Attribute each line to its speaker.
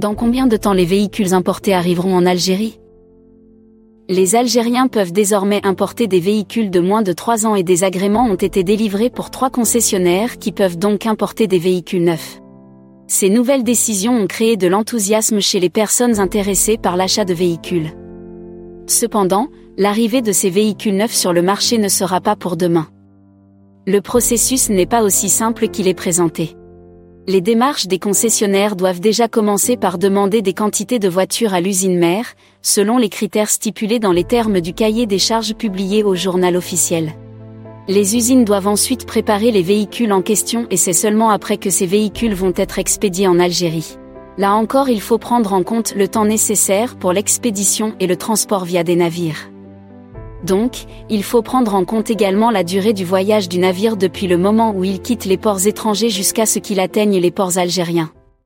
Speaker 1: Dans combien de temps les véhicules importés arriveront en Algérie? Les Algériens peuvent désormais importer des véhicules de moins de 3 ans et des agréments ont été délivrés pour trois concessionnaires qui peuvent donc importer des véhicules neufs. Ces nouvelles décisions ont créé de l'enthousiasme chez les personnes intéressées par l'achat de véhicules. Cependant, l'arrivée de ces véhicules neufs sur le marché ne sera pas pour demain. Le processus n'est pas aussi simple qu'il est présenté. Les démarches des concessionnaires doivent déjà commencer par demander des quantités de voitures à l'usine mère, selon les critères stipulés dans les termes du cahier des charges publié au journal officiel. Les usines doivent ensuite préparer les véhicules en question et c'est seulement après que ces véhicules vont être expédiés en Algérie. Là encore il faut prendre en compte le temps nécessaire pour l'expédition et le transport via des navires. Donc, il faut prendre en compte également la durée du voyage du navire depuis le moment où il quitte les ports étrangers jusqu'à ce qu'il atteigne les ports algériens.